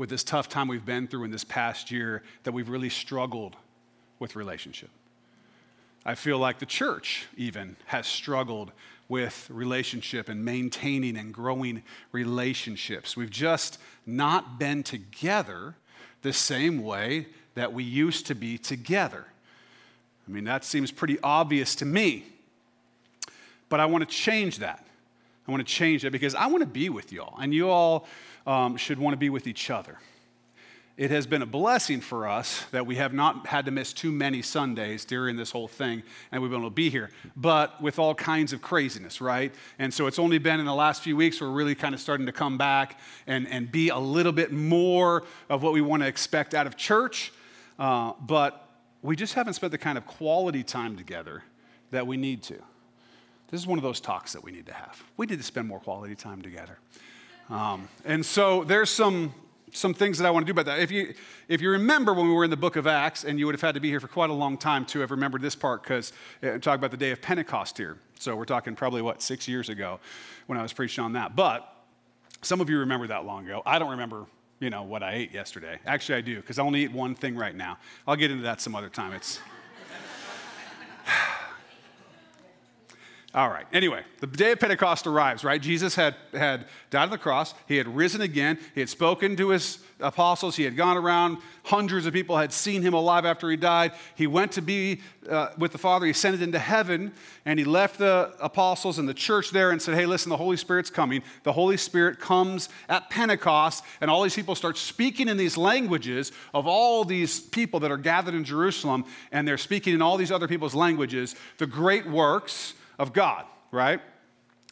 with this tough time we've been through in this past year that we've really struggled with relationship. I feel like the church even has struggled with relationship and maintaining and growing relationships. We've just not been together the same way that we used to be together. I mean, that seems pretty obvious to me. But I want to change that. I want to change that because I want to be with y'all, and you all um, should want to be with each other. It has been a blessing for us that we have not had to miss too many Sundays during this whole thing, and we've been able to be here, but with all kinds of craziness, right? And so it's only been in the last few weeks we're really kind of starting to come back and, and be a little bit more of what we want to expect out of church, uh, but we just haven't spent the kind of quality time together that we need to. This is one of those talks that we need to have. We need to spend more quality time together. Um, and so there's some some things that I want to do about that. If you, if you remember when we were in the book of Acts, and you would have had to be here for quite a long time to have remembered this part because uh, talking about the day of Pentecost here. So we're talking probably, what, six years ago when I was preaching on that. But some of you remember that long ago. I don't remember, you know, what I ate yesterday. Actually, I do because I only eat one thing right now. I'll get into that some other time. It's. All right. Anyway, the day of Pentecost arrives, right? Jesus had, had died on the cross. He had risen again. He had spoken to his apostles. He had gone around. Hundreds of people had seen him alive after he died. He went to be uh, with the Father. He ascended into heaven, and he left the apostles and the church there and said, Hey, listen, the Holy Spirit's coming. The Holy Spirit comes at Pentecost, and all these people start speaking in these languages of all these people that are gathered in Jerusalem, and they're speaking in all these other people's languages the great works of God, right?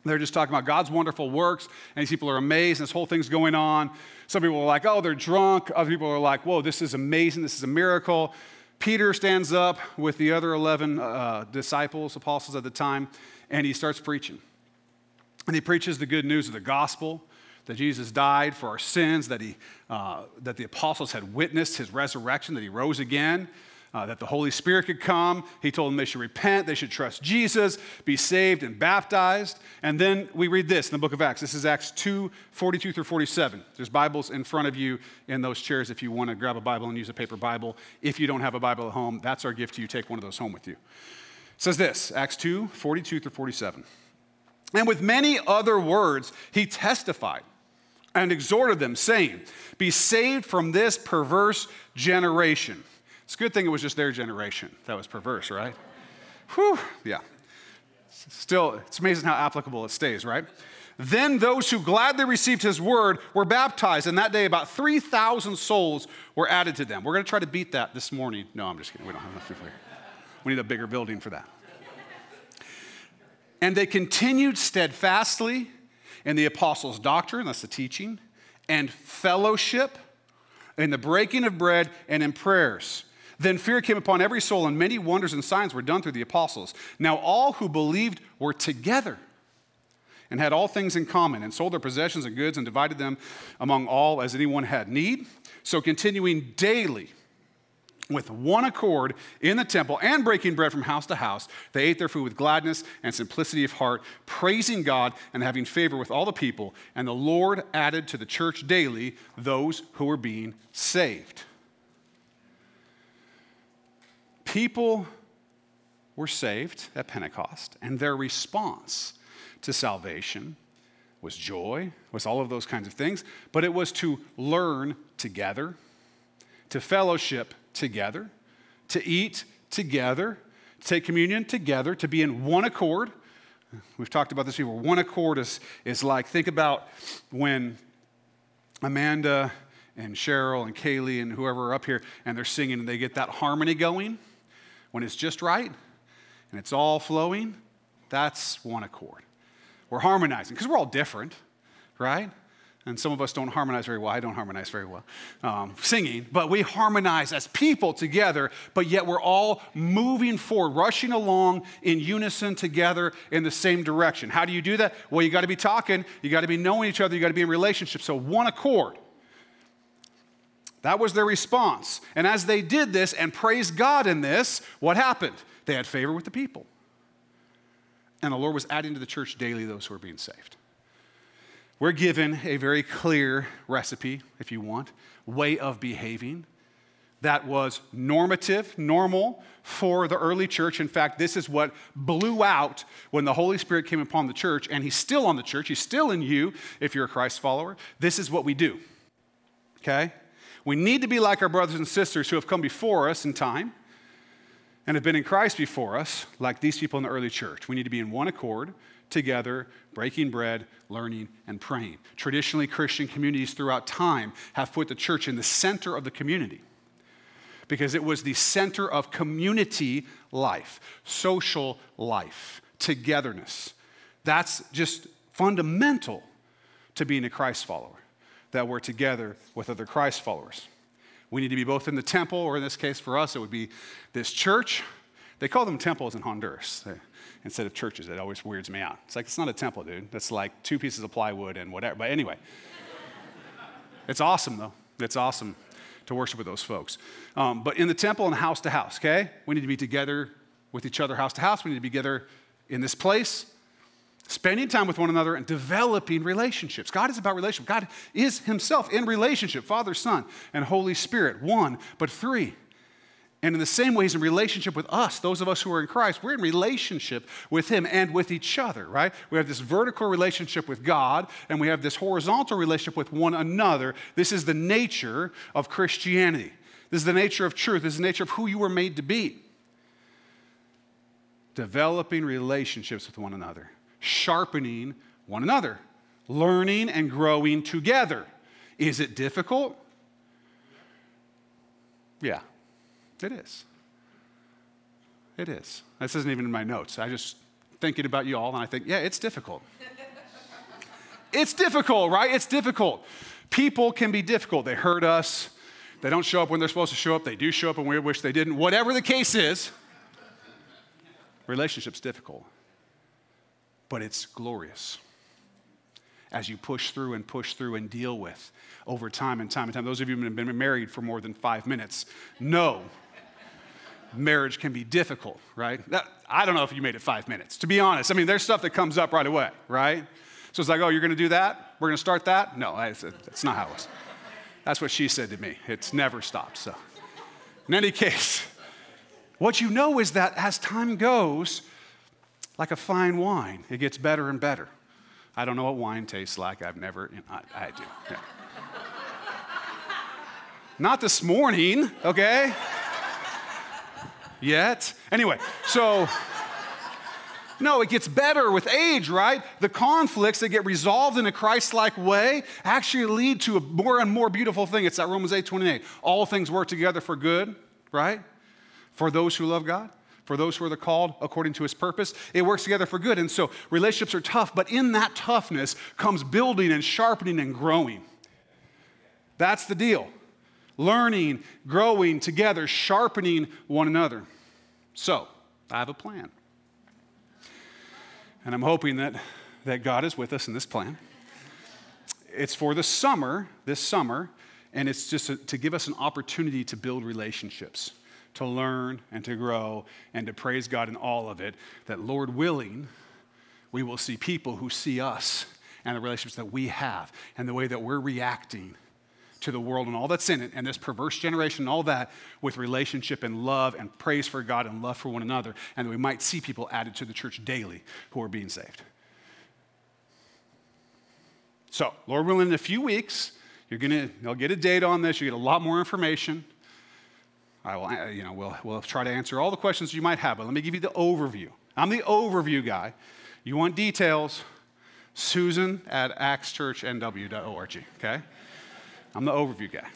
They're just talking about God's wonderful works, and these people are amazed, and this whole thing's going on. Some people are like, oh, they're drunk. Other people are like, whoa, this is amazing. This is a miracle. Peter stands up with the other 11 uh, disciples, apostles at the time, and he starts preaching. And he preaches the good news of the gospel that Jesus died for our sins, that, he, uh, that the apostles had witnessed his resurrection, that he rose again, uh, that the Holy Spirit could come. He told them they should repent, they should trust Jesus, be saved and baptized. And then we read this in the book of Acts. This is Acts 2 42 through 47. There's Bibles in front of you in those chairs if you want to grab a Bible and use a paper Bible. If you don't have a Bible at home, that's our gift to you. Take one of those home with you. It says this Acts 2 42 through 47. And with many other words, he testified and exhorted them, saying, Be saved from this perverse generation. It's a good thing it was just their generation that was perverse, right? Whew, yeah. Still, it's amazing how applicable it stays, right? Then those who gladly received his word were baptized, and that day about 3,000 souls were added to them. We're going to try to beat that this morning. No, I'm just kidding. We don't have enough people here. We need a bigger building for that. And they continued steadfastly in the apostles' doctrine, that's the teaching, and fellowship, in the breaking of bread, and in prayers. Then fear came upon every soul, and many wonders and signs were done through the apostles. Now all who believed were together and had all things in common, and sold their possessions and goods and divided them among all as anyone had need. So continuing daily with one accord in the temple and breaking bread from house to house, they ate their food with gladness and simplicity of heart, praising God and having favor with all the people. And the Lord added to the church daily those who were being saved. People were saved at Pentecost, and their response to salvation was joy, was all of those kinds of things, but it was to learn together, to fellowship together, to eat together, to take communion together, to be in one accord. We've talked about this before. One accord is, is like, think about when Amanda and Cheryl and Kaylee and whoever are up here and they're singing and they get that harmony going when it's just right and it's all flowing, that's one accord. We're harmonizing because we're all different, right? And some of us don't harmonize very well. I don't harmonize very well um, singing, but we harmonize as people together, but yet we're all moving forward, rushing along in unison together in the same direction. How do you do that? Well, you got to be talking, you got to be knowing each other, you got to be in relationship. So, one accord. That was their response. And as they did this and praised God in this, what happened? They had favor with the people. And the Lord was adding to the church daily those who were being saved. We're given a very clear recipe, if you want, way of behaving that was normative, normal for the early church. In fact, this is what blew out when the Holy Spirit came upon the church, and He's still on the church. He's still in you if you're a Christ follower. This is what we do. Okay? We need to be like our brothers and sisters who have come before us in time and have been in Christ before us, like these people in the early church. We need to be in one accord, together, breaking bread, learning, and praying. Traditionally, Christian communities throughout time have put the church in the center of the community because it was the center of community life, social life, togetherness. That's just fundamental to being a Christ follower, that we're together with other Christ followers. We need to be both in the temple, or in this case for us, it would be this church. They call them temples in Honduras instead of churches. It always weirds me out. It's like, it's not a temple, dude. That's like two pieces of plywood and whatever. But anyway, it's awesome, though. It's awesome to worship with those folks. Um, but in the temple and house to house, okay? We need to be together with each other, house to house. We need to be together in this place, spending time with one another and developing relationships. God is about relationship. God is Himself in relationship Father, Son, and Holy Spirit, one, but three. And in the same way, he's in relationship with us, those of us who are in Christ. We're in relationship with him and with each other, right? We have this vertical relationship with God, and we have this horizontal relationship with one another. This is the nature of Christianity. This is the nature of truth. This is the nature of who you were made to be. Developing relationships with one another, sharpening one another, learning and growing together. Is it difficult? Yeah. It is. It is. This isn't even in my notes. I just thinking about you all, and I think, yeah, it's difficult. it's difficult, right? It's difficult. People can be difficult. They hurt us. They don't show up when they're supposed to show up. They do show up when we wish they didn't. Whatever the case is, relationship's difficult, but it's glorious as you push through and push through and deal with over time and time and time. Those of you who have been married for more than five minutes know marriage can be difficult, right? That, I don't know if you made it five minutes, to be honest. I mean, there's stuff that comes up right away, right? So it's like, oh, you're going to do that? We're going to start that? No, that's not how it was. That's what she said to me. It's never stopped. So, in any case, what you know is that as time goes, like a fine wine, it gets better and better. I don't know what wine tastes like. I've never, you know, I, I, do. Yeah. Not this morning, okay? yet. Anyway, so. No, it gets better with age, right? The conflicts that get resolved in a Christ like way actually lead to a more and more beautiful thing. It's that Romans 8 28. All things work together for good, right? For those who love God, for those who are the called according to his purpose. It works together for good. And so relationships are tough, but in that toughness comes building and sharpening and growing. That's the deal learning, growing together, sharpening one another. So, I have a plan. And I'm hoping that, that God is with us in this plan. It's for the summer, this summer, and it's just a, to give us an opportunity to build relationships, to learn and to grow and to praise God in all of it. That, Lord willing, we will see people who see us and the relationships that we have and the way that we're reacting to the world and all that's in it, and this perverse generation and all that, with relationship and love and praise for God and love for one another, and that we might see people added to the church daily who are being saved. So, Lord willing, in a few weeks, you're gonna you'll get a date on this. You get a lot more information. I will, you know, we'll, we'll try to answer all the questions you might have, but let me give you the overview. I'm the overview guy. You want details? Susan at actschurchnw.org, okay? I'm the overview guy.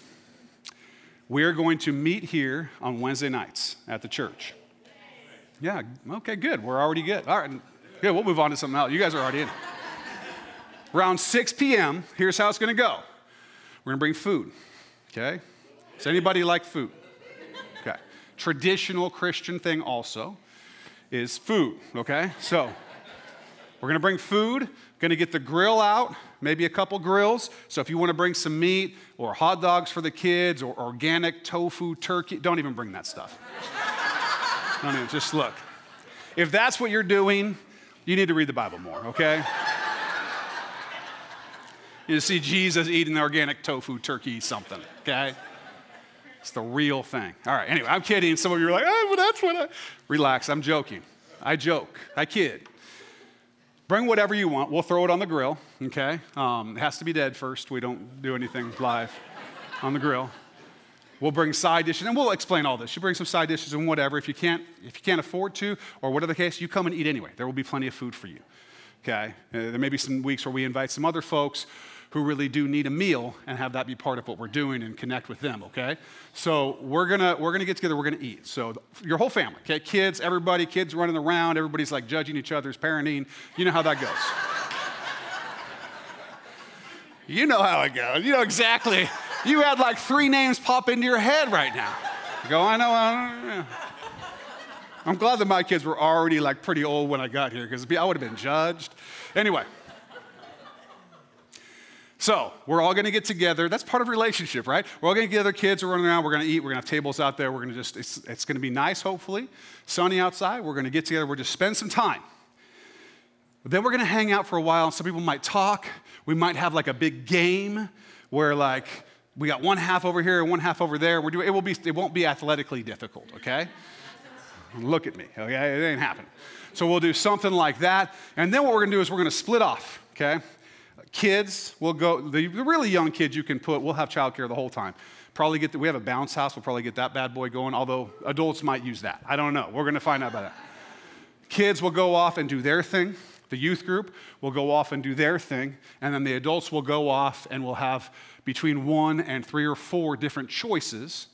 We're going to meet here on Wednesday nights at the church. Yeah, okay, good. We're already good. All right, yeah, we'll move on to something else. You guys are already in. Around 6 p.m., here's how it's going to go we're going to bring food, okay? Does anybody like food? Traditional Christian thing also is food, okay? So we're to bring food, to get the grill out, maybe a couple grills. So if you want to bring some meat or hot dogs for the kids or organic tofu, turkey, don't even bring that stuff. don't even, just look. If that's what you're doing, you need to read the Bible more, okay? You see Jesus eating organic tofu, turkey, something, okay? It's the real thing. All right, anyway, I'm kidding. Some of you are like, oh, well, that's what I. Relax, I'm joking. I joke, I kid. Bring whatever you want. We'll throw it on the grill, okay? Um, it has to be dead first. We don't do anything live on the grill. We'll bring side dishes, and we'll explain all this. You bring some side dishes and whatever. If you can't, if you can't afford to, or whatever the case, you come and eat anyway. There will be plenty of food for you. Okay? Uh, there may be some weeks where we invite some other folks who really do need a meal and have that be part of what we're doing and connect with them, okay? So we're gonna we're gonna get together, we're gonna eat. So your whole family, okay? Kids, everybody, kids running around, everybody's like judging each other's parenting. You know how that goes. you know how it goes. You know exactly. You had like three names pop into your head right now. You go, I know, I know. I'm glad that my kids were already like pretty old when I got here because I would have been judged. Anyway. So we're all going to get together. That's part of relationship, right? We're all going to get together. Kids are running around. We're going to eat. We're going to have tables out there. We're going to just, it's, it's going to be nice, hopefully. Sunny outside. We're going to get together. We're just spend some time. But then we're going to hang out for a while. Some people might talk. We might have like a big game where like we got one half over here and one half over there. We're doing, it, will be, it won't be athletically difficult, okay? Look at me, okay? It ain't happening. So we'll do something like that. And then what we're going to do is we're going to split off, okay? Kids will go, the really young kids you can put, we'll have childcare the whole time. Probably get, the, we have a bounce house, we'll probably get that bad boy going, although adults might use that. I don't know. We're going to find out about that. Kids will go off and do their thing. The youth group will go off and do their thing. And then the adults will go off and we'll have between one and three or four different choices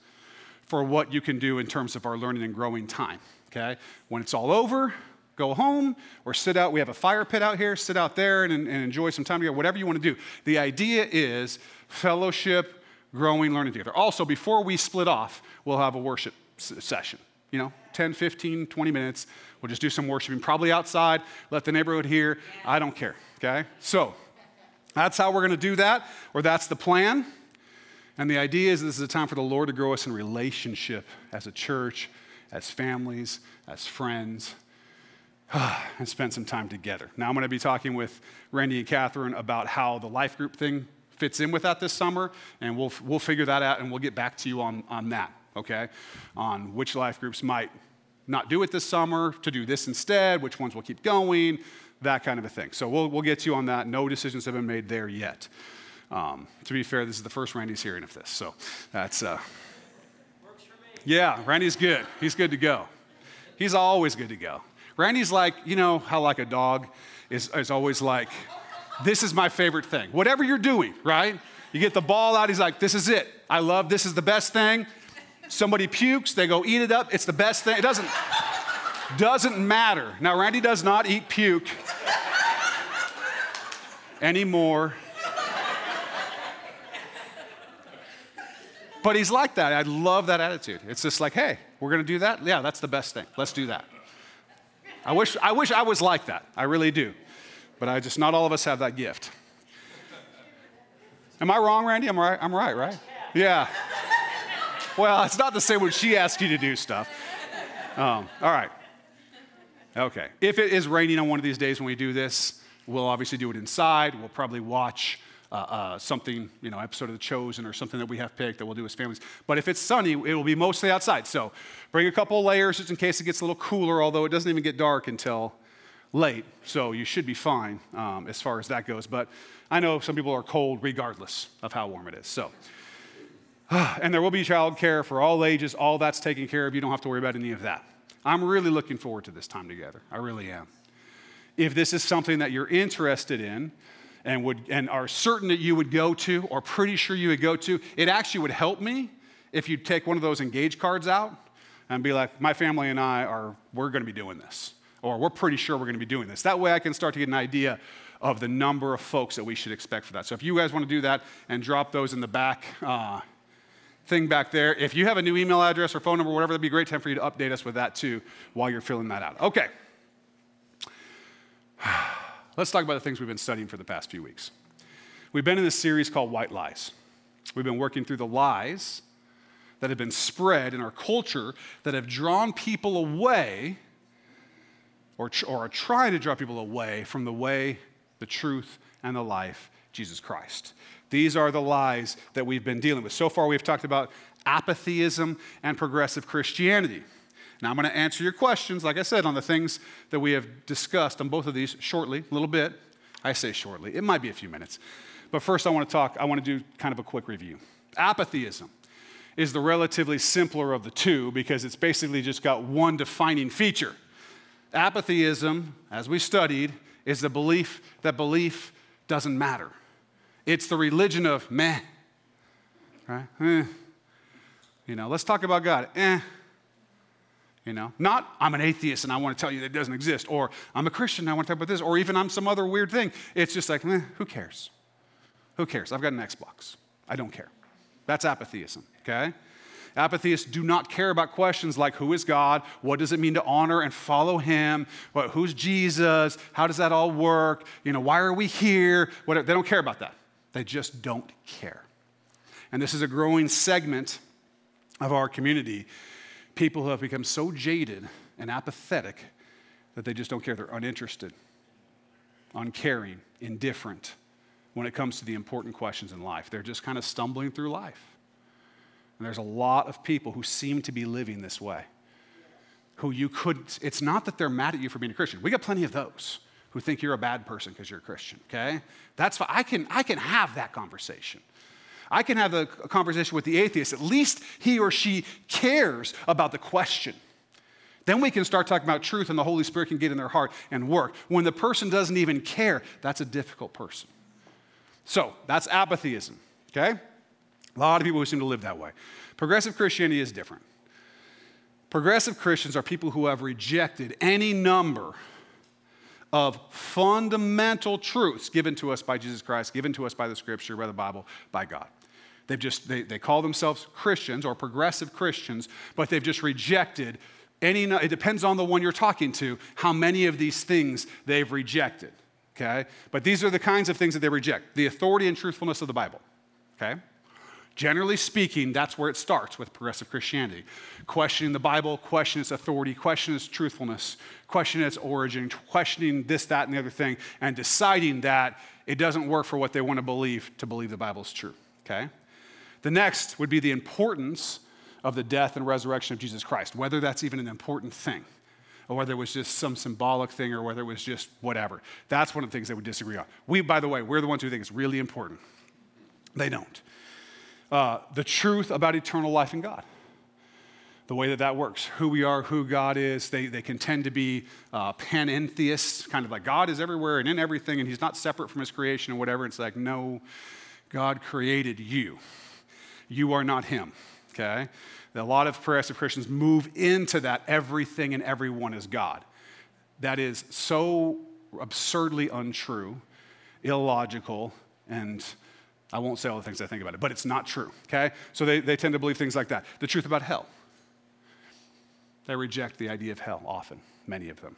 for what you can do in terms of our learning and growing time. Okay? When it's all over, go home or sit out. We have a fire pit out here, sit out there and, and enjoy some time together, whatever you want to do. The idea is fellowship, growing, learning together. Also, before we split off, we'll have a worship session. You know, 10, 15, 20 minutes. We'll just do some worshiping, probably outside, let the neighborhood hear. I don't care, okay? So that's how we're going to do that, or that's the plan. And the idea is this is a time for the Lord to grow us in relationship as a church, as families, as friends, and spend some time together. Now, I'm going to be talking with Randy and Catherine about how the life group thing fits in with that this summer, and we'll, we'll figure that out and we'll get back to you on, on that, okay? On which life groups might not do it this summer, to do this instead, which ones will keep going, that kind of a thing. So we'll, we'll get to you on that. No decisions have been made there yet. Um, to be fair, this is the first Randy's hearing of this, so that's. Uh, yeah, Randy's good. He's good to go. He's always good to go. Randy's like, you know how like a dog is, is always like, this is my favorite thing. Whatever you're doing, right? You get the ball out, he's like, this is it. I love this is the best thing. Somebody pukes, they go eat it up. It's the best thing. It doesn't doesn't matter. Now Randy does not eat puke anymore. But he's like that. I love that attitude. It's just like, hey, we're going to do that? Yeah, that's the best thing. Let's do that. I wish, I wish I was like that. I really do. But I just, not all of us have that gift. Am I wrong, Randy? I'm right, I'm right, right? Yeah. Well, it's not the same when she asks you to do stuff. Um, all right. Okay. If it is raining on one of these days when we do this, we'll obviously do it inside. We'll probably watch uh, uh, something, you know, episode of The Chosen or something that we have picked that we'll do as families. But if it's sunny, it will be mostly outside. So bring a couple layers just in case it gets a little cooler, although it doesn't even get dark until late. So you should be fine um, as far as that goes. But I know some people are cold regardless of how warm it is. So, and there will be childcare for all ages. All that's taken care of. You don't have to worry about any of that. I'm really looking forward to this time together. I really am. If this is something that you're interested in, and, would, and are certain that you would go to or pretty sure you would go to, it actually would help me if you take one of those engage cards out and be like, my family and I are, we're going to be doing this. Or we're pretty sure we're going to be doing this. That way I can start to get an idea of the number of folks that we should expect for that. So if you guys want to do that and drop those in the back uh, thing back there, if you have a new email address or phone number, whatever, that'd be a great time for you to update us with that too while you're filling that out. Okay. Let's talk about the things we've been studying for the past few weeks. We've been in this series called White Lies. We've been working through the lies that have been spread in our culture that have drawn people away or, or are trying to draw people away from the way, the truth, and the life Jesus Christ. These are the lies that we've been dealing with. So far, we've talked about apatheism and progressive Christianity. Now, I'm going to answer your questions, like I said, on the things that we have discussed on both of these shortly, a little bit. I say shortly, it might be a few minutes. But first, I want to talk, I want to do kind of a quick review. Apatheism is the relatively simpler of the two because it's basically just got one defining feature. Apatheism, as we studied, is the belief that belief doesn't matter. It's the religion of meh, right? Eh. You know, let's talk about God. Eh. You know, not I'm an atheist and I want to tell you that it doesn't exist, or I'm a Christian and I want to talk about this, or even I'm some other weird thing. It's just like, eh, who cares? Who cares? I've got an Xbox. I don't care. That's apatheism, okay? Apatheists do not care about questions like who is God? What does it mean to honor and follow him? What, who's Jesus? How does that all work? You know, why are we here? Whatever. They don't care about that. They just don't care. And this is a growing segment of our community. People who have become so jaded and apathetic that they just don't care. They're uninterested, uncaring, indifferent when it comes to the important questions in life. They're just kind of stumbling through life. And there's a lot of people who seem to be living this way. Who you could, it's not that they're mad at you for being a Christian. We got plenty of those who think you're a bad person because you're a Christian, okay? That's fine. I can, I can have that conversation. I can have a conversation with the atheist. At least he or she cares about the question. Then we can start talking about truth and the Holy Spirit can get in their heart and work. When the person doesn't even care, that's a difficult person. So that's apatheism, okay? A lot of people who seem to live that way. Progressive Christianity is different. Progressive Christians are people who have rejected any number of fundamental truths given to us by Jesus Christ, given to us by the scripture, by the Bible, by God. They've just, they, they call themselves Christians or progressive Christians, but they've just rejected any, it depends on the one you're talking to, how many of these things they've rejected, okay? But these are the kinds of things that they reject the authority and truthfulness of the Bible, okay? Generally speaking, that's where it starts with progressive Christianity. Questioning the Bible, questioning its authority, questioning its truthfulness, questioning its origin, questioning this, that, and the other thing, and deciding that it doesn't work for what they want to believe to believe the Bible is true. Okay? The next would be the importance of the death and resurrection of Jesus Christ, whether that's even an important thing, or whether it was just some symbolic thing, or whether it was just whatever. That's one of the things they would disagree on. We, by the way, we're the ones who think it's really important. They don't uh, the truth about eternal life in God. The way that that works, who we are, who God is. They, they can tend to be uh, panentheists, kind of like God is everywhere and in everything, and He's not separate from His creation and whatever. It's like, no, God created you. You are not Him, okay? A lot of progressive Christians move into that everything and everyone is God. That is so absurdly untrue, illogical, and I won't say all the things I think about it, but it's not true, okay? So they, they tend to believe things like that. The truth about hell. They reject the idea of hell often, many of them.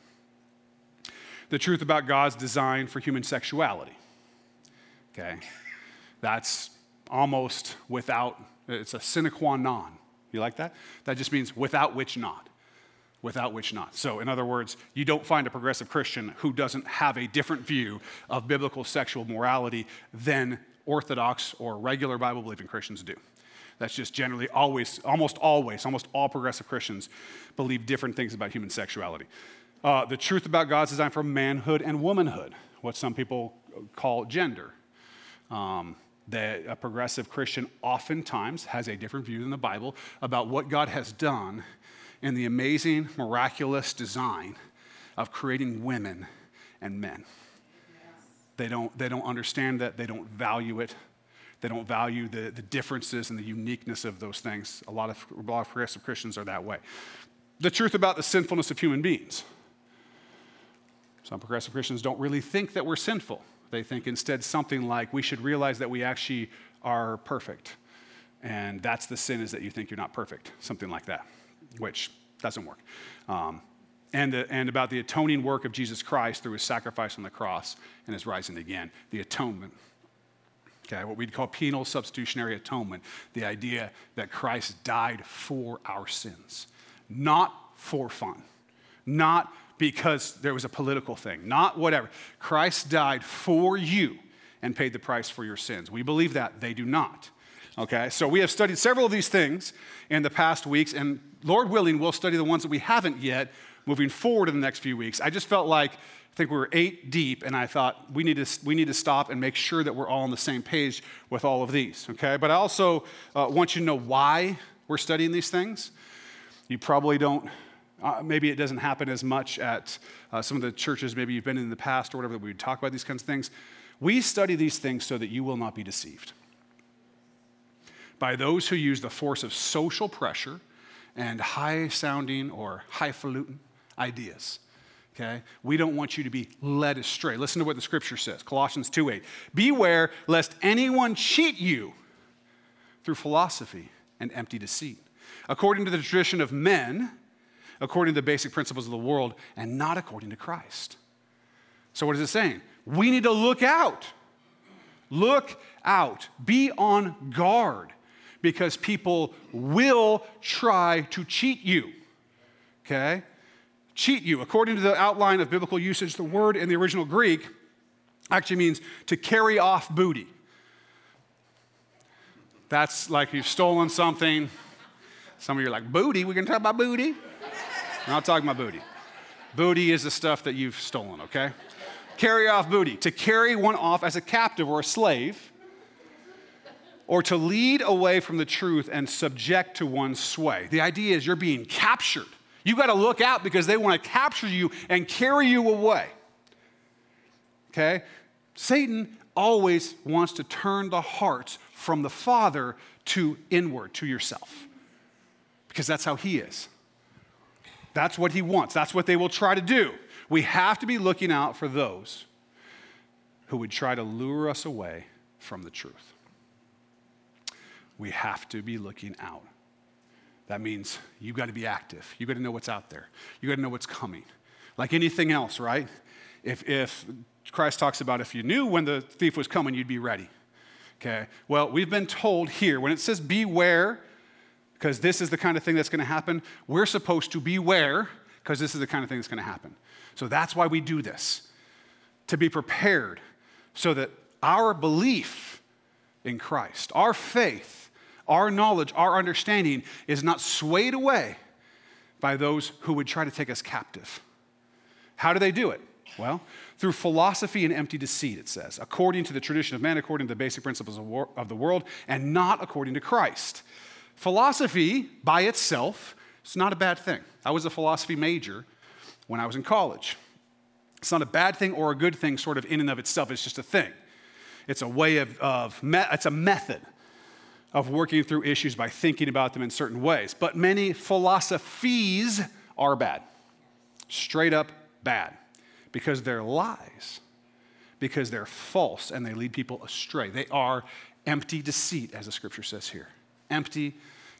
The truth about God's design for human sexuality, okay? That's almost without, it's a sine qua non. You like that? That just means without which not. Without which not. So, in other words, you don't find a progressive Christian who doesn't have a different view of biblical sexual morality than Orthodox or regular Bible believing Christians do. That's just generally always, almost always, almost all progressive Christians believe different things about human sexuality. Uh, the truth about God's design for manhood and womanhood, what some people call gender. Um, that a progressive Christian oftentimes has a different view than the Bible about what God has done in the amazing, miraculous design of creating women and men. They don't, they don't understand that. They don't value it. They don't value the, the differences and the uniqueness of those things. A lot, of, a lot of progressive Christians are that way. The truth about the sinfulness of human beings. Some progressive Christians don't really think that we're sinful. They think instead something like we should realize that we actually are perfect. And that's the sin is that you think you're not perfect, something like that, which doesn't work. Um, and, the, and about the atoning work of Jesus Christ through his sacrifice on the cross and his rising again, the atonement. Okay, what we'd call penal substitutionary atonement, the idea that Christ died for our sins, not for fun, not because there was a political thing, not whatever. Christ died for you and paid the price for your sins. We believe that. They do not. Okay, so we have studied several of these things in the past weeks, and Lord willing, we'll study the ones that we haven't yet moving forward in the next few weeks. I just felt like I think we were eight deep, and I thought we need to, we need to stop and make sure that we're all on the same page with all of these, okay? But I also uh, want you to know why we're studying these things. You probably don't, uh, maybe it doesn't happen as much at uh, some of the churches maybe you've been in the past or whatever that we would talk about these kinds of things. We study these things so that you will not be deceived by those who use the force of social pressure and high sounding or highfalutin ideas. Okay? We don't want you to be led astray. Listen to what the scripture says Colossians 2 8. Beware lest anyone cheat you through philosophy and empty deceit, according to the tradition of men, according to the basic principles of the world, and not according to Christ. So, what is it saying? We need to look out. Look out. Be on guard because people will try to cheat you. Okay? Cheat you. According to the outline of biblical usage, the word in the original Greek actually means to carry off booty. That's like you've stolen something. Some of you are like, booty? We can talk about booty? I'm not talking about booty. Booty is the stuff that you've stolen, okay? Carry off booty. To carry one off as a captive or a slave or to lead away from the truth and subject to one's sway. The idea is you're being captured. You've got to look out because they want to capture you and carry you away. Okay? Satan always wants to turn the hearts from the Father to inward, to yourself, because that's how he is. That's what he wants. That's what they will try to do. We have to be looking out for those who would try to lure us away from the truth we have to be looking out. That means you've got to be active. You've got to know what's out there. You've got to know what's coming. Like anything else, right? If, if Christ talks about if you knew when the thief was coming, you'd be ready. Okay? Well, we've been told here, when it says beware, because this is the kind of thing that's going to happen, we're supposed to beware because this is the kind of thing that's going to happen. So that's why we do this, to be prepared so that our belief in Christ, our faith, our knowledge, our understanding is not swayed away by those who would try to take us captive. How do they do it? Well, through philosophy and empty deceit, it says, according to the tradition of man, according to the basic principles of, war- of the world, and not according to Christ. Philosophy by itself is not a bad thing. I was a philosophy major when I was in college. It's not a bad thing or a good thing, sort of in and of itself. It's just a thing. It's a way of, of me- it's a method of working through issues by thinking about them in certain ways. But many philosophies are bad, straight up bad, because they're lies, because they're false and they lead people astray. They are empty deceit, as the scripture says here. Empty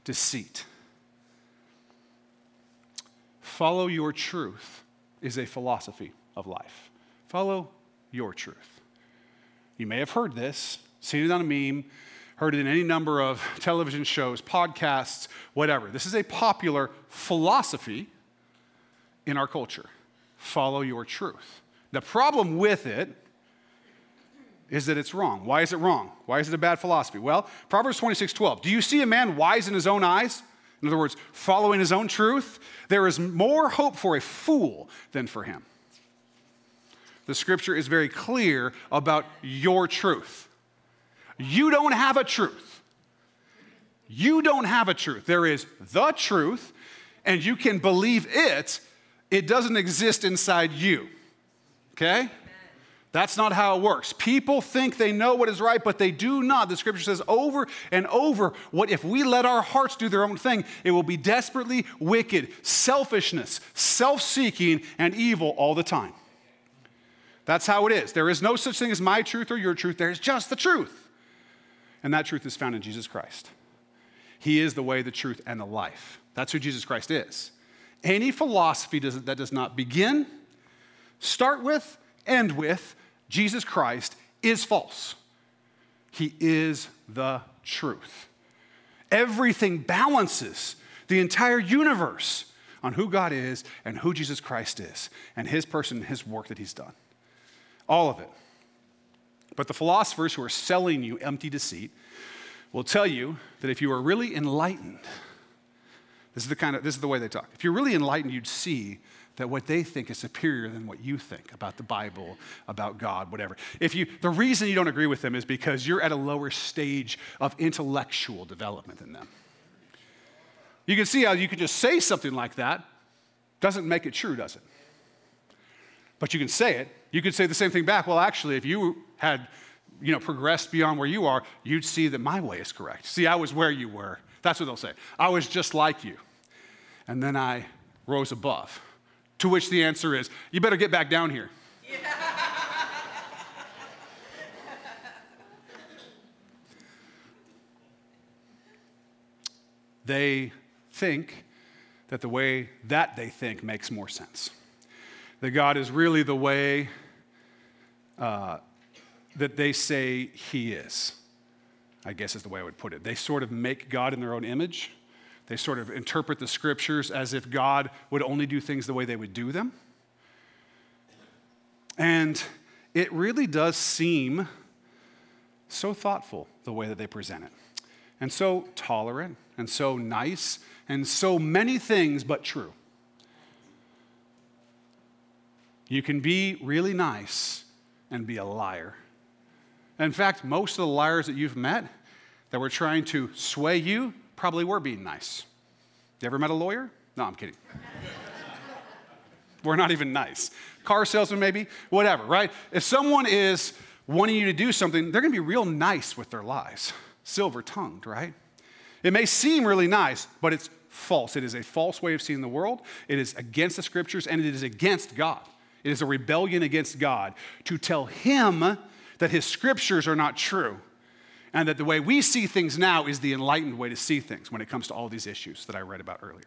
deceit. Follow your truth is a philosophy of life. Follow your truth. You may have heard this, seen it on a meme heard it in any number of television shows, podcasts, whatever. This is a popular philosophy in our culture. Follow your truth. The problem with it is that it's wrong. Why is it wrong? Why is it a bad philosophy? Well, Proverbs 26 12. Do you see a man wise in his own eyes? In other words, following his own truth? There is more hope for a fool than for him. The scripture is very clear about your truth. You don't have a truth. You don't have a truth. There is the truth, and you can believe it. It doesn't exist inside you. Okay? That's not how it works. People think they know what is right, but they do not. The scripture says over and over, what if we let our hearts do their own thing, it will be desperately wicked, selfishness, self-seeking, and evil all the time. That's how it is. There is no such thing as my truth or your truth. There's just the truth. And that truth is found in Jesus Christ. He is the way, the truth, and the life. That's who Jesus Christ is. Any philosophy that does not begin, start with, end with Jesus Christ is false. He is the truth. Everything balances the entire universe on who God is and who Jesus Christ is and his person and his work that he's done. All of it. But the philosophers who are selling you empty deceit will tell you that if you are really enlightened, this is the kind of this is the way they talk. If you're really enlightened, you'd see that what they think is superior than what you think about the Bible, about God, whatever. If you the reason you don't agree with them is because you're at a lower stage of intellectual development than them. You can see how you could just say something like that. Doesn't make it true, does it? But you can say it. You could say the same thing back. Well, actually, if you had you know, progressed beyond where you are, you'd see that my way is correct. See, I was where you were. That's what they'll say. I was just like you. And then I rose above. To which the answer is, you better get back down here. They think that the way that they think makes more sense. That God is really the way uh, that they say He is, I guess is the way I would put it. They sort of make God in their own image. They sort of interpret the scriptures as if God would only do things the way they would do them. And it really does seem so thoughtful the way that they present it, and so tolerant, and so nice, and so many things but true. You can be really nice and be a liar. In fact, most of the liars that you've met that were trying to sway you probably were being nice. You ever met a lawyer? No, I'm kidding. we're not even nice. Car salesman, maybe, whatever, right? If someone is wanting you to do something, they're gonna be real nice with their lies, silver tongued, right? It may seem really nice, but it's false. It is a false way of seeing the world. It is against the scriptures and it is against God. It is a rebellion against God to tell Him that His scriptures are not true and that the way we see things now is the enlightened way to see things when it comes to all these issues that I read about earlier.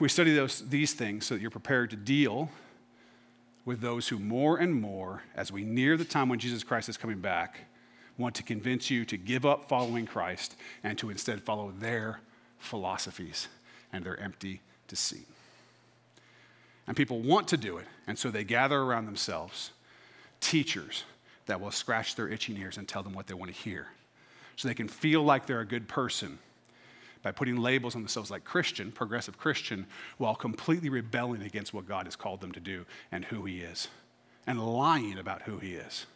We study those, these things so that you're prepared to deal with those who more and more, as we near the time when Jesus Christ is coming back, want to convince you to give up following Christ and to instead follow their philosophies and their empty deceit. And people want to do it, and so they gather around themselves teachers that will scratch their itching ears and tell them what they want to hear. So they can feel like they're a good person by putting labels on themselves like Christian, progressive Christian, while completely rebelling against what God has called them to do and who He is, and lying about who He is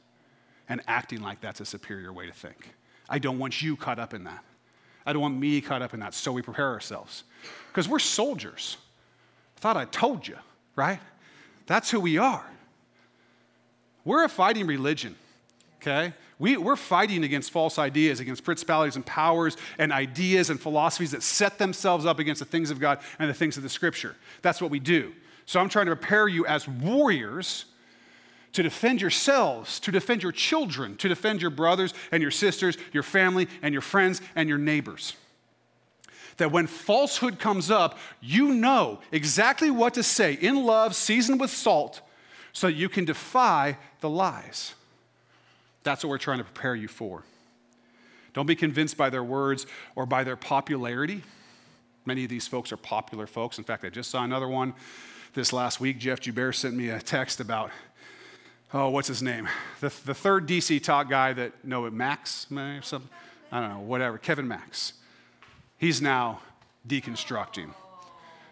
and acting like that's a superior way to think. I don't want you caught up in that. I don't want me caught up in that. So we prepare ourselves. Because we're soldiers. I thought I told you, right? That's who we are. We're a fighting religion, okay? We, we're fighting against false ideas, against principalities and powers and ideas and philosophies that set themselves up against the things of God and the things of the scripture. That's what we do. So I'm trying to prepare you as warriors to defend yourselves, to defend your children, to defend your brothers and your sisters, your family and your friends and your neighbors. That when falsehood comes up, you know exactly what to say in love, seasoned with salt, so you can defy the lies. That's what we're trying to prepare you for. Don't be convinced by their words or by their popularity. Many of these folks are popular folks. In fact, I just saw another one this last week. Jeff Joubert sent me a text about oh, what's his name? The, the third DC talk guy that, no, Max, maybe something? I don't know, whatever, Kevin Max. He's now deconstructing.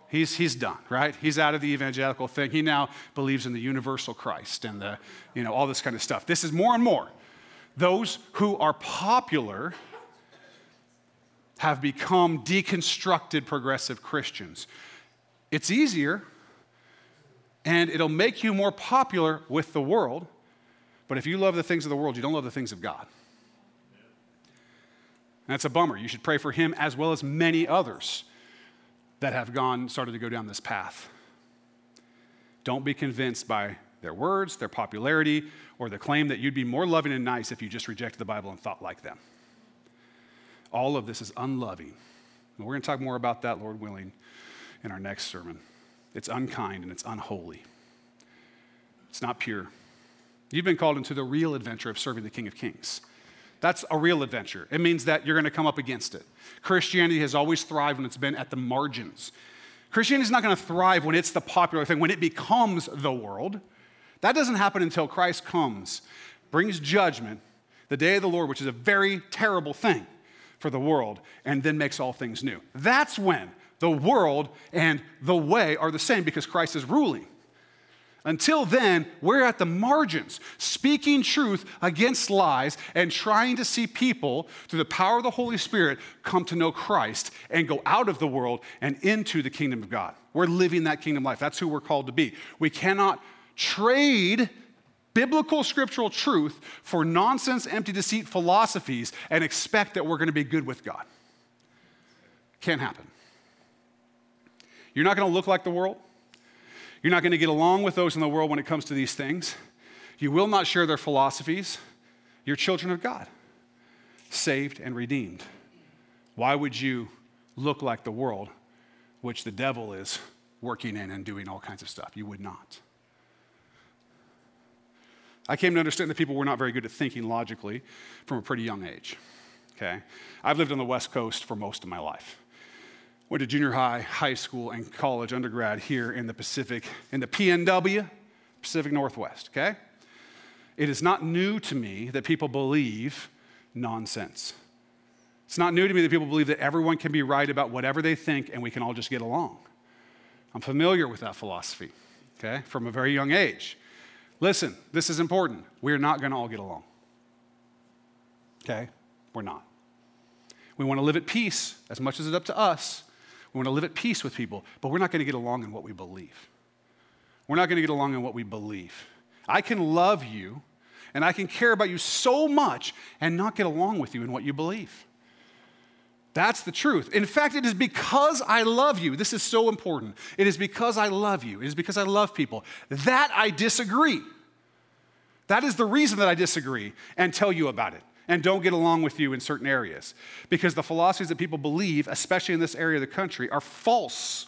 He's, he's done, right? He's out of the evangelical thing. He now believes in the universal Christ and the, you know, all this kind of stuff. This is more and more. Those who are popular have become deconstructed progressive Christians. It's easier and it'll make you more popular with the world. But if you love the things of the world, you don't love the things of God. That's a bummer. You should pray for him as well as many others that have gone, started to go down this path. Don't be convinced by their words, their popularity, or the claim that you'd be more loving and nice if you just rejected the Bible and thought like them. All of this is unloving. And we're going to talk more about that, Lord willing, in our next sermon it's unkind, and it's unholy. It's not pure. You've been called into the real adventure of serving the King of Kings. That's a real adventure. It means that you're going to come up against it. Christianity has always thrived when it's been at the margins. Christianity is not going to thrive when it's the popular thing, when it becomes the world. That doesn't happen until Christ comes, brings judgment, the day of the Lord, which is a very terrible thing for the world, and then makes all things new. That's when the world and the way are the same because Christ is ruling. Until then, we're at the margins, speaking truth against lies and trying to see people, through the power of the Holy Spirit, come to know Christ and go out of the world and into the kingdom of God. We're living that kingdom life. That's who we're called to be. We cannot trade biblical scriptural truth for nonsense, empty deceit philosophies and expect that we're going to be good with God. Can't happen. You're not going to look like the world. You're not going to get along with those in the world when it comes to these things. You will not share their philosophies. You're children of God, saved and redeemed. Why would you look like the world, which the devil is working in and doing all kinds of stuff? You would not. I came to understand that people were not very good at thinking logically from a pretty young age. Okay? I've lived on the West Coast for most of my life. Went to junior high, high school, and college undergrad here in the Pacific, in the PNW, Pacific Northwest, okay? It is not new to me that people believe nonsense. It's not new to me that people believe that everyone can be right about whatever they think and we can all just get along. I'm familiar with that philosophy, okay, from a very young age. Listen, this is important. We're not going to all get along. Okay? We're not. We want to live at peace as much as it's up to us. We want to live at peace with people, but we're not going to get along in what we believe. We're not going to get along in what we believe. I can love you and I can care about you so much and not get along with you in what you believe. That's the truth. In fact, it is because I love you. This is so important. It is because I love you. It is because I love people that I disagree. That is the reason that I disagree and tell you about it and don't get along with you in certain areas. Because the philosophies that people believe, especially in this area of the country, are false.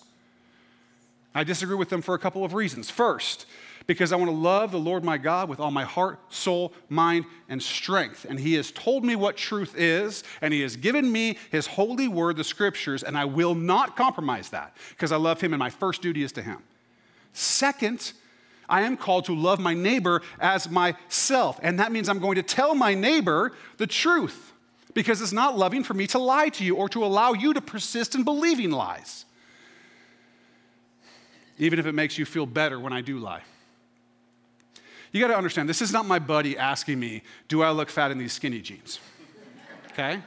I disagree with them for a couple of reasons. First, because I want to love the Lord my God with all my heart, soul, mind, and strength. And He has told me what truth is, and He has given me His holy word, the scriptures, and I will not compromise that because I love Him and my first duty is to Him. Second, I am called to love my neighbor as myself. And that means I'm going to tell my neighbor the truth because it's not loving for me to lie to you or to allow you to persist in believing lies, even if it makes you feel better when I do lie. You got to understand, this is not my buddy asking me, Do I look fat in these skinny jeans? Okay?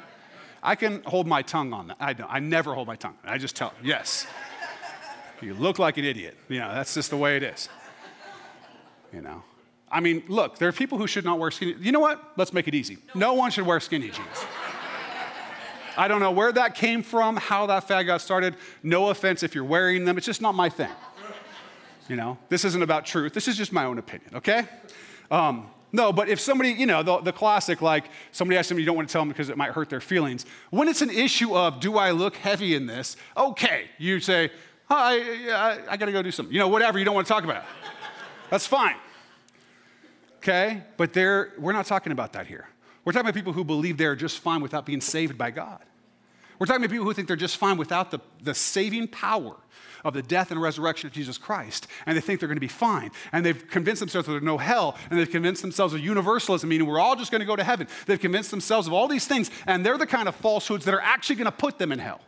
I can hold my tongue on that. I don't. I never hold my tongue. I just tell, yes. You look like an idiot. You know, that's just the way it is you know. I mean, look, there are people who should not wear skinny. You know what? Let's make it easy. No one should wear skinny jeans. I don't know where that came from, how that fad got started. No offense if you're wearing them. It's just not my thing. You know, this isn't about truth. This is just my own opinion, okay? Um, no, but if somebody, you know, the, the classic, like somebody asks them, you don't want to tell them because it might hurt their feelings. When it's an issue of, do I look heavy in this? Okay, you say, oh, I, I, I got to go do something. You know, whatever, you don't want to talk about it. That's fine. Okay? But we're not talking about that here. We're talking about people who believe they're just fine without being saved by God. We're talking about people who think they're just fine without the, the saving power of the death and resurrection of Jesus Christ, and they think they're going to be fine. And they've convinced themselves that there's no hell, and they've convinced themselves of universalism, meaning we're all just going to go to heaven. They've convinced themselves of all these things, and they're the kind of falsehoods that are actually going to put them in hell.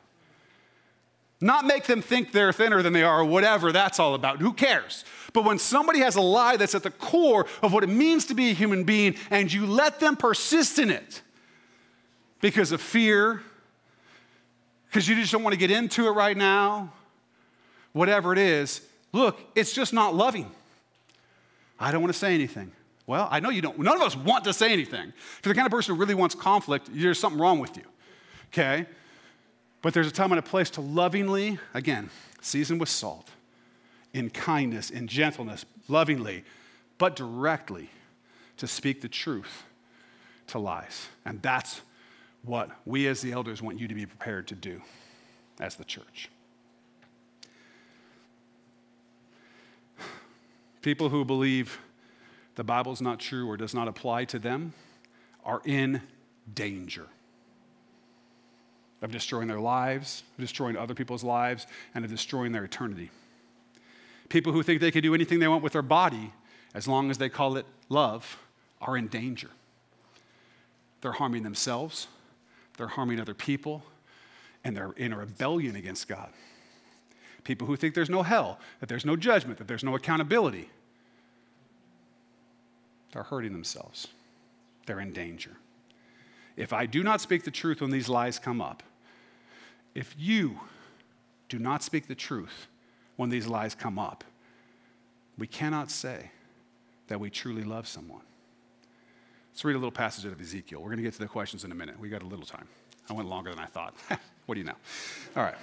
Not make them think they're thinner than they are or whatever that's all about. Who cares? But when somebody has a lie that's at the core of what it means to be a human being and you let them persist in it because of fear, because you just don't want to get into it right now, whatever it is, look, it's just not loving. I don't want to say anything. Well, I know you don't. None of us want to say anything. If you're the kind of person who really wants conflict, there's something wrong with you. Okay? But there's a time and a place to lovingly, again, season with salt, in kindness, in gentleness, lovingly, but directly to speak the truth to lies. And that's what we as the elders want you to be prepared to do as the church. People who believe the Bible's not true or does not apply to them are in danger of destroying their lives, of destroying other people's lives, and of destroying their eternity. People who think they can do anything they want with their body as long as they call it love, are in danger. They're harming themselves, they're harming other people, and they're in a rebellion against God. People who think there's no hell, that there's no judgment, that there's no accountability, they're hurting themselves. They're in danger. If I do not speak the truth when these lies come up, if you do not speak the truth when these lies come up, we cannot say that we truly love someone. Let's read a little passage out of Ezekiel. We're going to get to the questions in a minute. We got a little time. I went longer than I thought. what do you know? All right.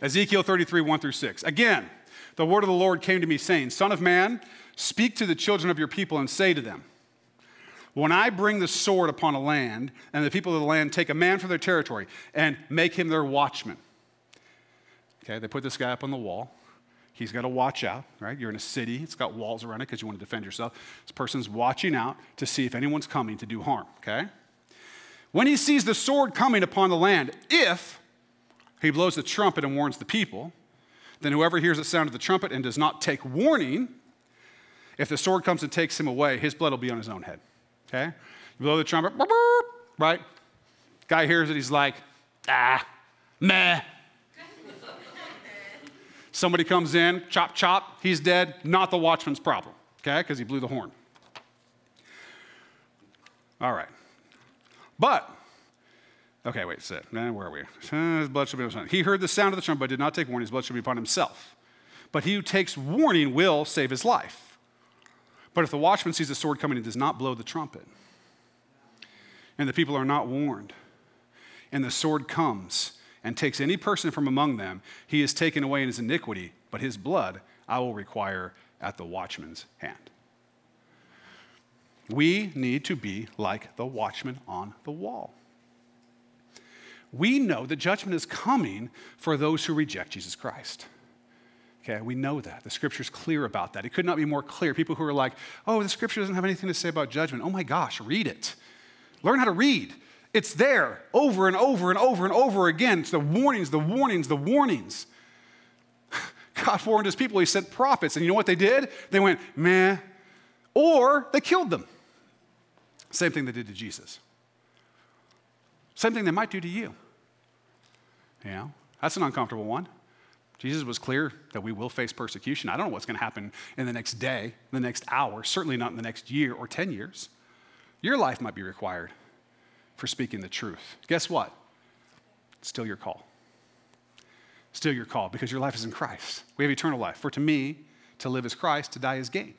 Ezekiel 33, 1 through 6. Again, the word of the Lord came to me, saying, Son of man, speak to the children of your people and say to them, When I bring the sword upon a land, and the people of the land take a man from their territory and make him their watchman. Okay, they put this guy up on the wall. He's got to watch out, right? You're in a city, it's got walls around it because you want to defend yourself. This person's watching out to see if anyone's coming to do harm, okay? When he sees the sword coming upon the land, if he blows the trumpet and warns the people, then whoever hears the sound of the trumpet and does not take warning, if the sword comes and takes him away, his blood will be on his own head, okay? You blow the trumpet, right? Guy hears it, he's like, ah, meh, Somebody comes in, chop, chop, he's dead. Not the watchman's problem, okay, because he blew the horn. All right. But, okay, wait, sit. Where are we? His blood should be upon He heard the sound of the trumpet, but did not take warning. His blood should be upon himself. But he who takes warning will save his life. But if the watchman sees the sword coming and does not blow the trumpet, and the people are not warned, and the sword comes and takes any person from among them, he is taken away in his iniquity, but his blood I will require at the watchman's hand. We need to be like the watchman on the wall. We know that judgment is coming for those who reject Jesus Christ. Okay, we know that. The scripture's clear about that. It could not be more clear. People who are like, oh, the scripture doesn't have anything to say about judgment. Oh my gosh, read it. Learn how to read. It's there over and over and over and over again. It's the warnings, the warnings, the warnings. God warned his people, he sent prophets, and you know what they did? They went, meh, or they killed them. Same thing they did to Jesus. Same thing they might do to you. Yeah, that's an uncomfortable one. Jesus was clear that we will face persecution. I don't know what's going to happen in the next day, the next hour, certainly not in the next year or 10 years. Your life might be required for speaking the truth. Guess what? It's still your call. Still your call because your life is in Christ. We have eternal life. For to me, to live is Christ, to die is gain.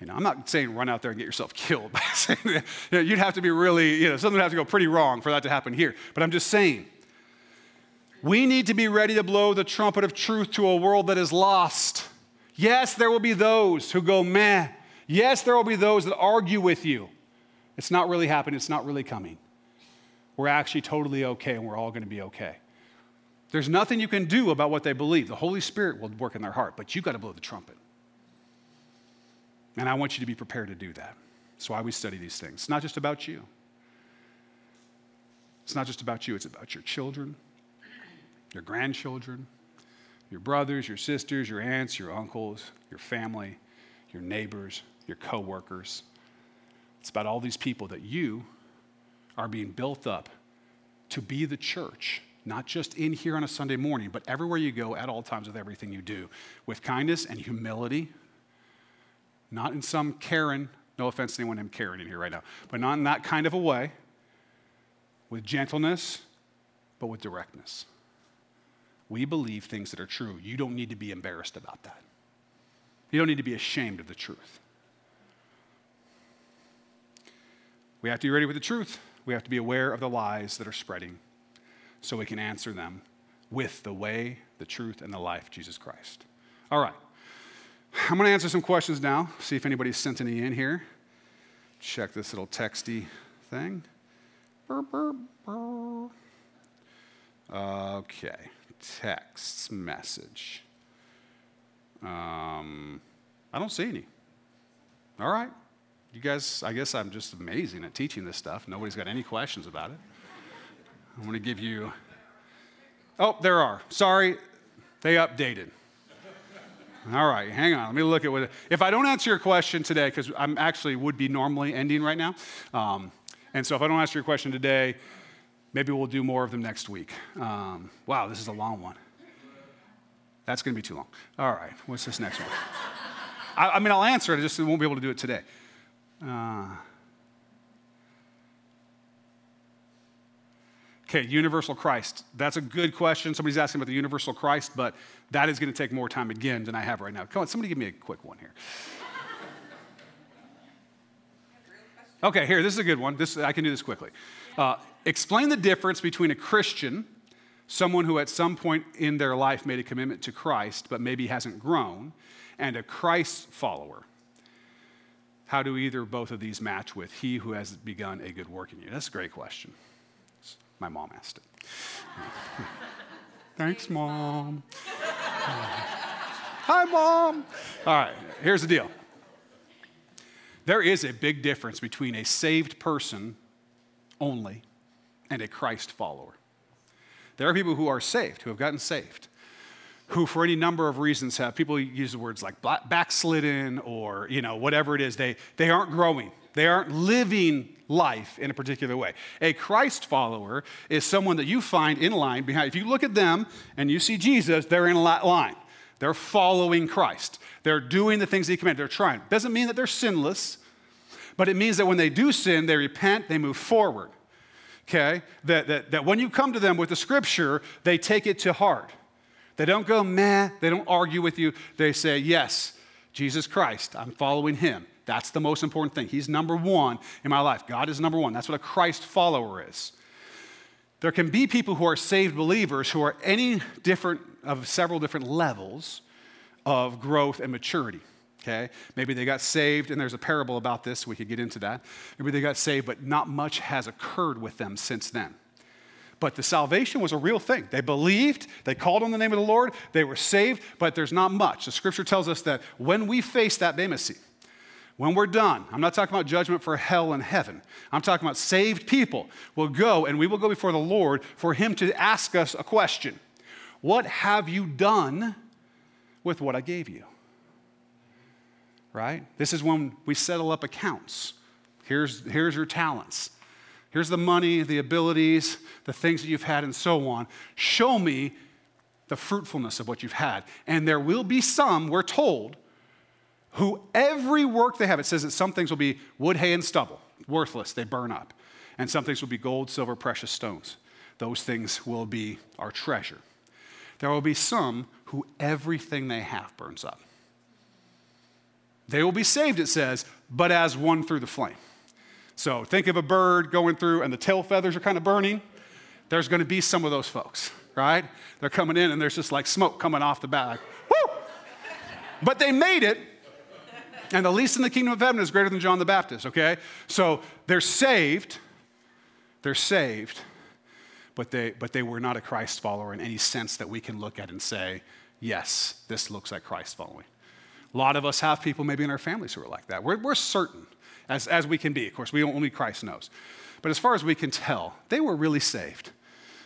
You know, I'm not saying run out there and get yourself killed by. You know, you'd have to be really, you know, something would have to go pretty wrong for that to happen here. But I'm just saying, we need to be ready to blow the trumpet of truth to a world that is lost. Yes, there will be those who go meh. Yes, there will be those that argue with you. It's not really happening, it's not really coming. We're actually totally okay and we're all going to be okay. There's nothing you can do about what they believe. The Holy Spirit will work in their heart, but you've got to blow the trumpet. And I want you to be prepared to do that. That's why we study these things. It's not just about you. It's not just about you, it's about your children, your grandchildren, your brothers, your sisters, your aunts, your uncles, your family, your neighbors, your coworkers. It's about all these people that you are being built up to be the church, not just in here on a Sunday morning, but everywhere you go at all times with everything you do, with kindness and humility, not in some Karen, no offense to anyone named Karen in here right now, but not in that kind of a way, with gentleness, but with directness. We believe things that are true. You don't need to be embarrassed about that. You don't need to be ashamed of the truth. We have to be ready with the truth. We have to be aware of the lies that are spreading so we can answer them with the way, the truth, and the life, Jesus Christ. All right. I'm going to answer some questions now, see if anybody's sent any in here. Check this little texty thing. Burr, burr, burr. Okay, text message. Um, I don't see any. All right. You guys, I guess I'm just amazing at teaching this stuff. Nobody's got any questions about it. I want to give you. Oh, there are. Sorry, they updated. All right, hang on. Let me look at what. If I don't answer your question today, because I'm actually would be normally ending right now, um, and so if I don't answer your question today, maybe we'll do more of them next week. Um, wow, this is a long one. That's going to be too long. All right, what's this next one? I, I, mean, I'll answer it. I just won't be able to do it today. Uh, Okay, universal Christ. That's a good question. Somebody's asking about the universal Christ, but that is going to take more time again than I have right now. Come on, somebody give me a quick one here. Okay, here, this is a good one. This, I can do this quickly. Uh, explain the difference between a Christian, someone who at some point in their life made a commitment to Christ, but maybe hasn't grown, and a Christ follower. How do either both of these match with he who has begun a good work in you? That's a great question. My mom asked it. Thanks, mom. Hi, mom. All right, here's the deal. There is a big difference between a saved person only and a Christ follower. There are people who are saved, who have gotten saved, who, for any number of reasons, have people use the words like backslidden or you know whatever it is. They they aren't growing. They aren't living life in a particular way. A Christ follower is someone that you find in line behind. If you look at them and you see Jesus, they're in line. They're following Christ. They're doing the things he commanded. They're trying. Doesn't mean that they're sinless, but it means that when they do sin, they repent, they move forward. Okay? That, that, that when you come to them with the scripture, they take it to heart. They don't go meh, they don't argue with you. They say, Yes, Jesus Christ, I'm following him. That's the most important thing. He's number one in my life. God is number one. That's what a Christ follower is. There can be people who are saved believers who are any different of several different levels of growth and maturity. Okay? Maybe they got saved, and there's a parable about this. We could get into that. Maybe they got saved, but not much has occurred with them since then. But the salvation was a real thing. They believed, they called on the name of the Lord, they were saved, but there's not much. The scripture tells us that when we face that bema seat, when we're done, I'm not talking about judgment for hell and heaven. I'm talking about saved people will go and we will go before the Lord for Him to ask us a question What have you done with what I gave you? Right? This is when we settle up accounts. Here's, here's your talents. Here's the money, the abilities, the things that you've had, and so on. Show me the fruitfulness of what you've had. And there will be some, we're told, who every work they have, it says that some things will be wood, hay, and stubble, worthless, they burn up. And some things will be gold, silver, precious stones. Those things will be our treasure. There will be some who everything they have burns up. They will be saved, it says, but as one through the flame. So think of a bird going through and the tail feathers are kind of burning. There's going to be some of those folks, right? They're coming in and there's just like smoke coming off the back. Woo! But they made it and the least in the kingdom of heaven is greater than John the Baptist, okay? So they're saved. They're saved, but they, but they were not a Christ follower in any sense that we can look at and say, yes, this looks like Christ following. A lot of us have people maybe in our families who are like that. We're, we're certain, as, as we can be. Of course, we only Christ knows. But as far as we can tell, they were really saved,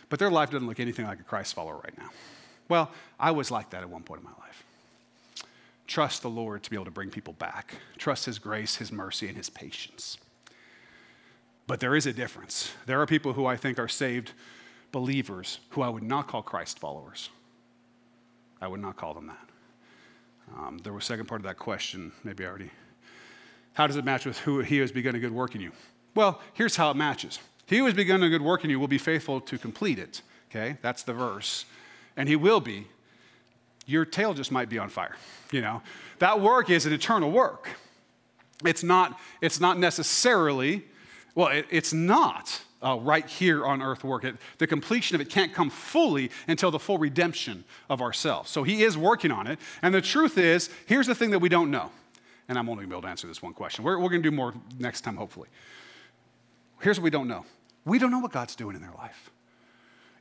but their life doesn't look anything like a Christ follower right now. Well, I was like that at one point in my life trust the Lord to be able to bring people back. Trust His grace, His mercy, and His patience. But there is a difference. There are people who I think are saved believers who I would not call Christ followers. I would not call them that. Um, there was second part of that question, maybe I already. How does it match with who he has begun a good work in you? Well, here's how it matches. He who has begun a good work in you will be faithful to complete it. Okay, that's the verse. And he will be your tail just might be on fire. You know, that work is an eternal work. It's not, it's not necessarily, well, it, it's not uh, right here on earth work. It, the completion of it can't come fully until the full redemption of ourselves. So he is working on it. And the truth is, here's the thing that we don't know. And I'm only going to be able to answer this one question. We're, we're going to do more next time, hopefully. Here's what we don't know we don't know what God's doing in their life.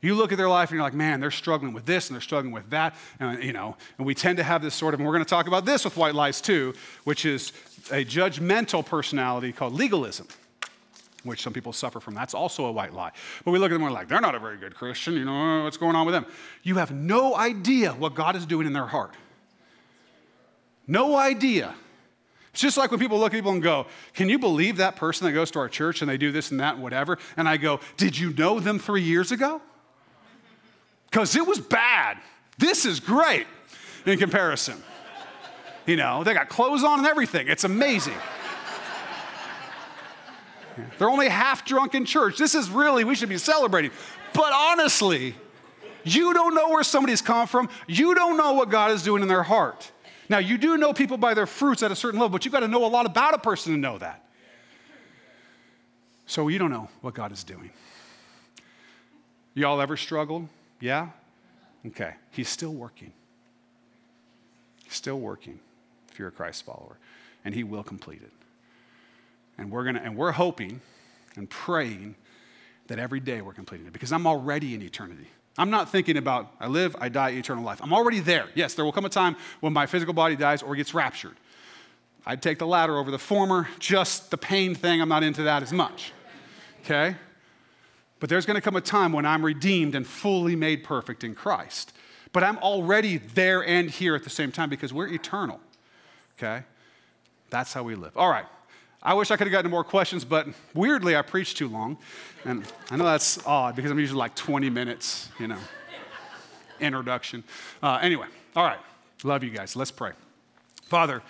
You look at their life and you're like, man, they're struggling with this and they're struggling with that. And, you know, and we tend to have this sort of, and we're going to talk about this with white lies too, which is a judgmental personality called legalism, which some people suffer from. That's also a white lie. But we look at them and we're like, they're not a very good Christian. You know, what's going on with them? You have no idea what God is doing in their heart. No idea. It's just like when people look at people and go, Can you believe that person that goes to our church and they do this and that and whatever? And I go, Did you know them three years ago? Because it was bad. This is great in comparison. You know, they got clothes on and everything. It's amazing. They're only half drunk in church. This is really, we should be celebrating. But honestly, you don't know where somebody's come from. You don't know what God is doing in their heart. Now, you do know people by their fruits at a certain level, but you've got to know a lot about a person to know that. So you don't know what God is doing. Y'all ever struggled? Yeah? Okay. He's still working. Still working if you're a Christ follower, and he will complete it. And we're gonna and we're hoping and praying that every day we're completing it because I'm already in eternity. I'm not thinking about I live, I die, eternal life. I'm already there. Yes, there will come a time when my physical body dies or gets raptured. I'd take the latter over the former, just the pain thing, I'm not into that as much. Okay? But there's going to come a time when I'm redeemed and fully made perfect in Christ. But I'm already there and here at the same time because we're eternal. Okay? That's how we live. All right. I wish I could have gotten more questions, but weirdly, I preached too long. And I know that's odd because I'm usually like 20 minutes, you know, introduction. Uh, anyway, all right. Love you guys. Let's pray. Father,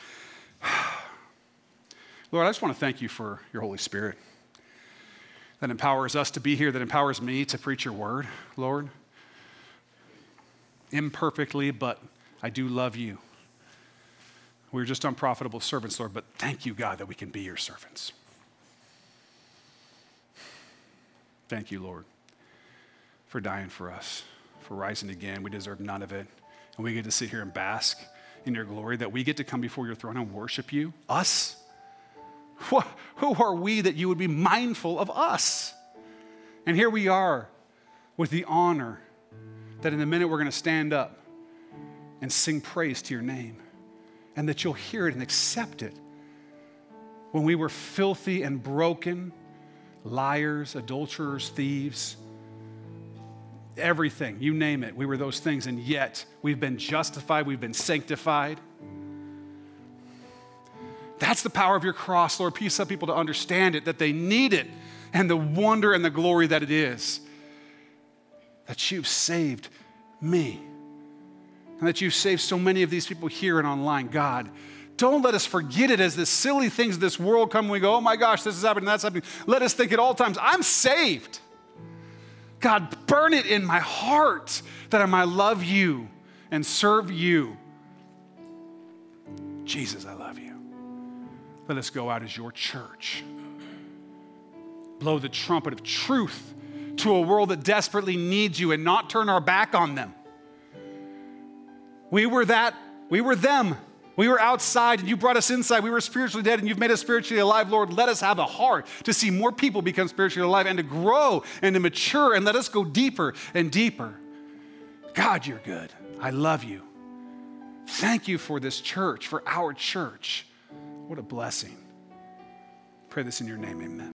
Lord, I just want to thank you for your Holy Spirit that empowers us to be here, that empowers me to preach your word, Lord. Imperfectly, but I do love you. We're just unprofitable servants, Lord, but thank you, God, that we can be your servants. Thank you, Lord, for dying for us, for rising again. We deserve none of it. And we get to sit here and bask in your glory, that we get to come before your throne and worship you. Us? Who are we that you would be mindful of us? And here we are with the honor that in a minute we're going to stand up and sing praise to your name and that you'll hear it and accept it. When we were filthy and broken, liars, adulterers, thieves, everything, you name it, we were those things, and yet we've been justified, we've been sanctified. That's the power of your cross, Lord. Please help people to understand it, that they need it, and the wonder and the glory that it is. That you've saved me and that you've saved so many of these people here and online. God, don't let us forget it as the silly things of this world come and we go, oh my gosh, this is happening, that's happening. Let us think at all times, I'm saved. God, burn it in my heart that I might love you and serve you. Jesus, I love you. Let us go out as your church. Blow the trumpet of truth to a world that desperately needs you and not turn our back on them. We were that, we were them. We were outside and you brought us inside. We were spiritually dead and you've made us spiritually alive. Lord, let us have a heart to see more people become spiritually alive and to grow and to mature and let us go deeper and deeper. God, you're good. I love you. Thank you for this church, for our church. What a blessing. Pray this in your name, amen.